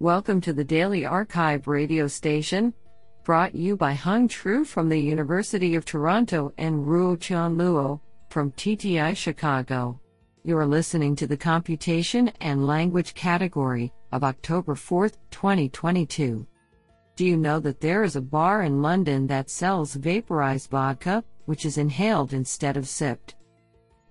Welcome to the Daily Archive radio station, brought you by Hung Tru from the University of Toronto and Ruo Chan Luo from TTI Chicago. You are listening to the Computation and Language category of October 4, 2022. Do you know that there is a bar in London that sells vaporized vodka, which is inhaled instead of sipped?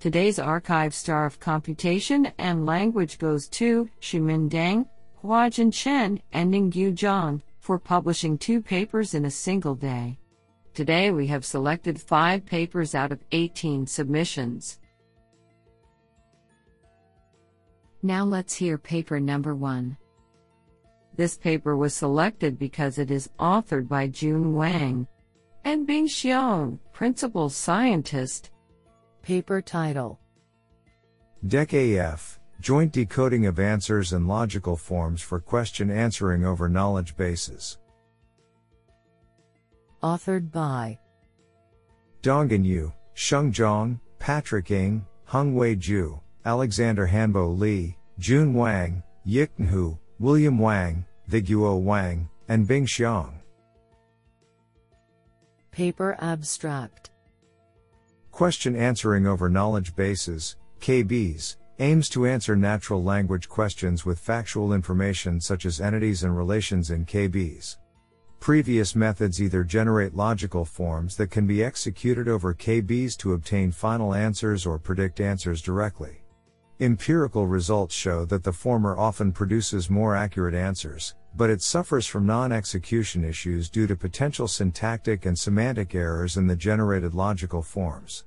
Today's archive star of computation and language goes to Shumin Deng, Huajun Chen, and Ningyu Zhang for publishing two papers in a single day. Today we have selected five papers out of 18 submissions. Now let's hear paper number one. This paper was selected because it is authored by Jun Wang and Bing Xiang, principal scientist. Paper title DEC-AF Joint Decoding of Answers and Logical Forms for Question Answering over Knowledge Bases. Authored by Donghan Yu, Sheng Zhang, Patrick Ng, Henghui Zhu, Alexander Hanbo Li, Jun Wang, Yiqun Hu, William Wang, Zhiguo Wang, and Bing Xiang. Paper Abstract Question Answering over Knowledge Bases, KBs, aims to answer natural language questions with factual information such as entities and relations in KBs. Previous methods either generate logical forms that can be executed over KBs to obtain final answers or predict answers directly. Empirical results show that the former often produces more accurate answers, but it suffers from non execution issues due to potential syntactic and semantic errors in the generated logical forms.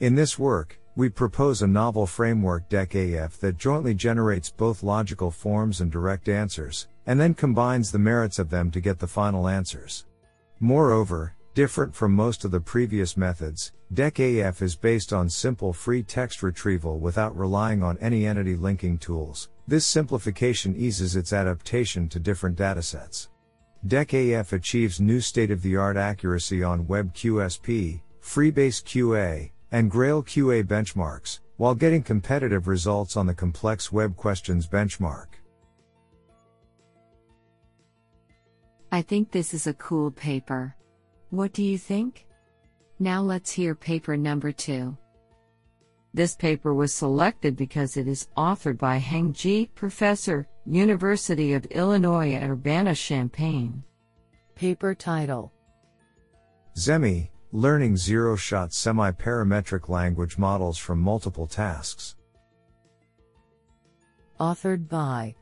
In this work, we propose a novel framework DEC-AF that jointly generates both logical forms and direct answers, and then combines the merits of them to get the final answers. Moreover, different from most of the previous methods, DEC-AF is based on simple free text retrieval without relying on any entity linking tools. This simplification eases its adaptation to different datasets. DEC-AF achieves new state-of-the-art accuracy on WebQSP, Freebase QA, and Grail QA benchmarks, while getting competitive results on the complex web questions benchmark. I think this is a cool paper. What do you think? Now let's hear paper number two. This paper was selected because it is authored by Heng Ji, professor, University of Illinois at Urbana-Champaign. Paper title Zemi, Learning Zero Shot Semi Parametric Language Models from Multiple Tasks. Authored by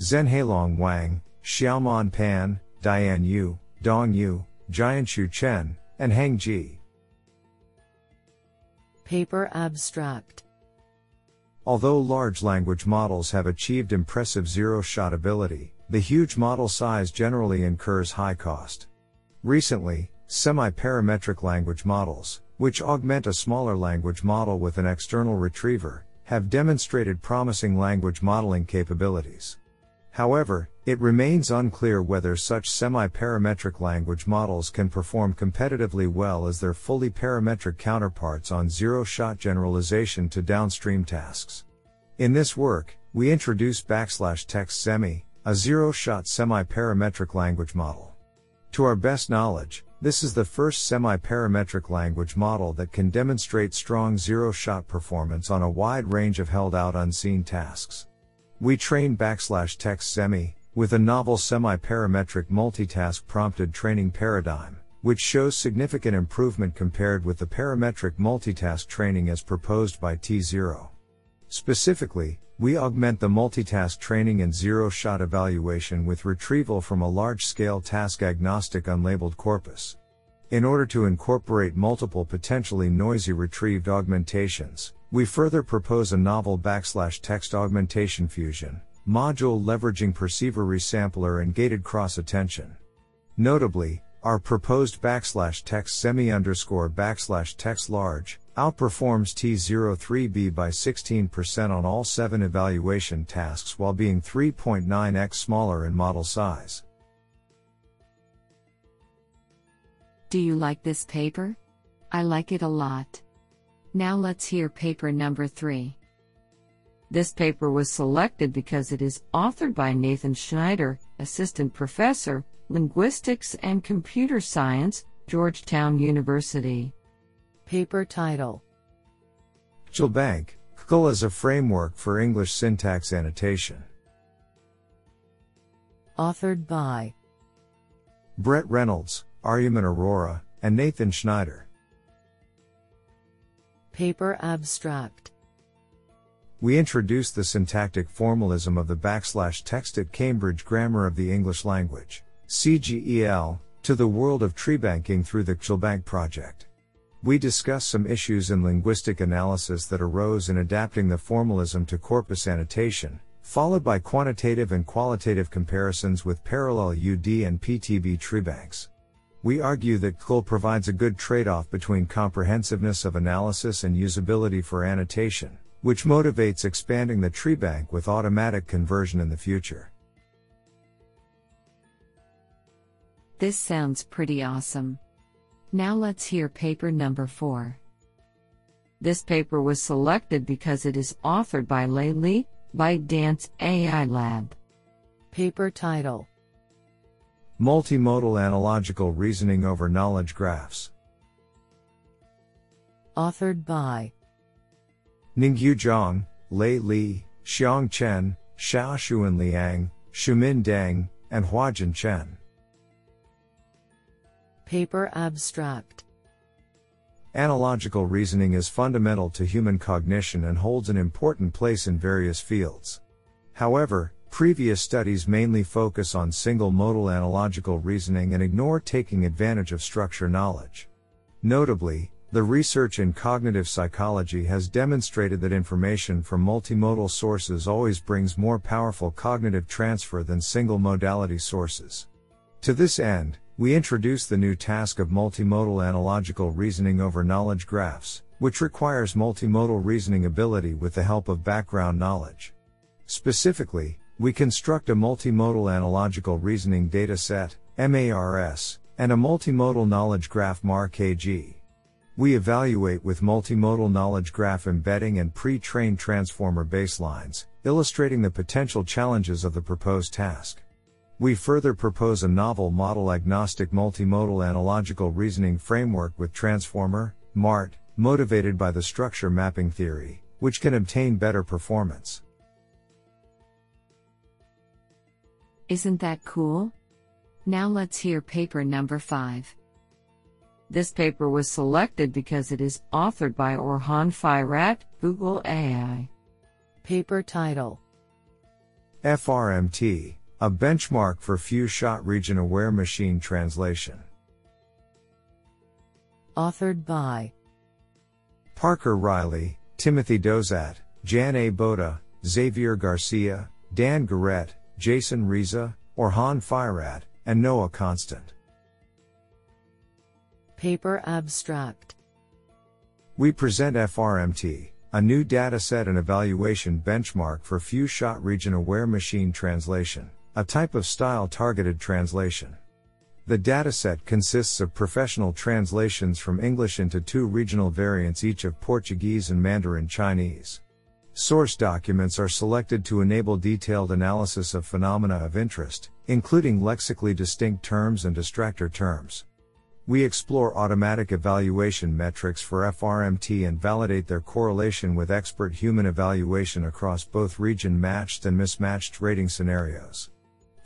Zhenhailong Wang, Xiaoman Pan, Dian Yu, Dong Yu, Jianshu Chen, and Heng Ji. Paper Abstract Although large language models have achieved impressive zero shot ability, the huge model size generally incurs high cost. Recently, Semi-parametric language models, which augment a smaller language model with an external retriever, have demonstrated promising language modeling capabilities. However, it remains unclear whether such semi-parametric language models can perform competitively well as their fully parametric counterparts on zero-shot generalization to downstream tasks. In this work, we introduce backslash text zemi, a zero-shot semi-parametric language model. To our best knowledge, this is the first semi-parametric language model that can demonstrate strong zero-shot performance on a wide range of held-out unseen tasks. We train backslash text zemi with a novel semi-parametric multitask prompted training paradigm, which shows significant improvement compared with the parametric multitask training as proposed by T0. Specifically, we augment the multitask training and zero shot evaluation with retrieval from a large scale task agnostic unlabeled corpus. In order to incorporate multiple potentially noisy retrieved augmentations, we further propose a novel backslash text augmentation fusion module leveraging perceiver resampler and gated cross attention. Notably, our proposed backslash text zemi underscore backslash text large outperforms T03B by 16% on all 7 evaluation tasks while being 3.9x smaller in model size. Do you like this paper? I like it a lot. Now let's hear paper number 3. This paper was selected because it is authored by Nathan Schneider, Assistant Professor, Linguistics and Computer Science, Georgetown University. Paper title CGELBank, CGEL as a framework for English syntax annotation. Authored by Brett Reynolds, Aryaman Arora, and Nathan Schneider. Paper abstract We introduce the syntactic formalism of the backslash text at Cambridge Grammar of the English Language, CGEL, to the world of treebanking through the CGELBank project. We discuss some issues in linguistic analysis that arose in adapting the formalism to corpus annotation, followed by quantitative and qualitative comparisons with parallel UD and PTB treebanks. We argue that CGEL provides a good trade off between comprehensiveness of analysis and usability for annotation, which motivates expanding the treebank with automatic conversion in the future. This sounds pretty awesome. Now let's hear paper number 4. This paper was selected because it is authored by Lei Li, ByteDance AI Lab. Paper title Multimodal analogical reasoning over knowledge graphs. Authored by Ningyu Zhang, Lei Li, Xiang Chen, Xiaozhuan Liang, Shumin Deng, and Huajun Chen. Paper abstract Analogical reasoning is fundamental to human cognition and holds an important place in various fields. However, previous studies mainly focus on single modal analogical reasoning and ignore taking advantage of structure knowledge. Notably, the research in cognitive psychology has demonstrated that information from multimodal sources always brings more powerful cognitive transfer than single modality sources. To this end, we introduce the new task of multimodal analogical reasoning over knowledge graphs, which requires multimodal reasoning ability with the help of background knowledge. Specifically, we construct a multimodal analogical reasoning data set, MARS, and a multimodal knowledge graph MAR-KG. We evaluate with multimodal knowledge graph embedding and pre-trained transformer baselines, illustrating the potential challenges of the proposed task. We further propose a novel model agnostic multimodal analogical reasoning framework with transformer, MART, motivated by the structure mapping theory, which can obtain better performance. Isn't that cool? Now let's hear paper number 5. This paper was selected because it is authored by Orhan Firat, Google AI. Paper title FRMT, a benchmark for few shot region aware machine translation. Authored by Parker Riley, Timothy Dozat, Jan A. Botha, Xavier Garcia, Dan Garrette, Jason Riesa, Orhan Firat, and Noah Constant. Paper abstract We present FRMT, a new dataset and evaluation benchmark for few shot region aware machine translation, a type of style targeted translation. The dataset consists of professional translations from English into two regional variants each of Portuguese and Mandarin Chinese. Source documents are selected to enable detailed analysis of phenomena of interest, including lexically distinct terms and distractor terms. We explore automatic evaluation metrics for FRMT and validate their correlation with expert human evaluation across both region matched and mismatched rating scenarios.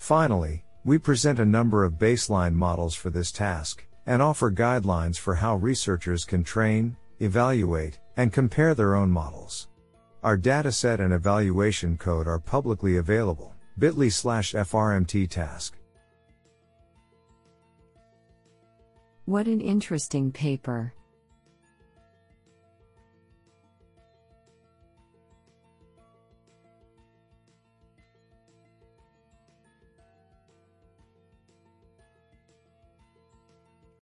Finally, we present a number of baseline models for this task, and offer guidelines for how researchers can train, evaluate, and compare their own models. Our dataset and evaluation code are publicly available, bit.ly slash FRMT task. What an interesting paper.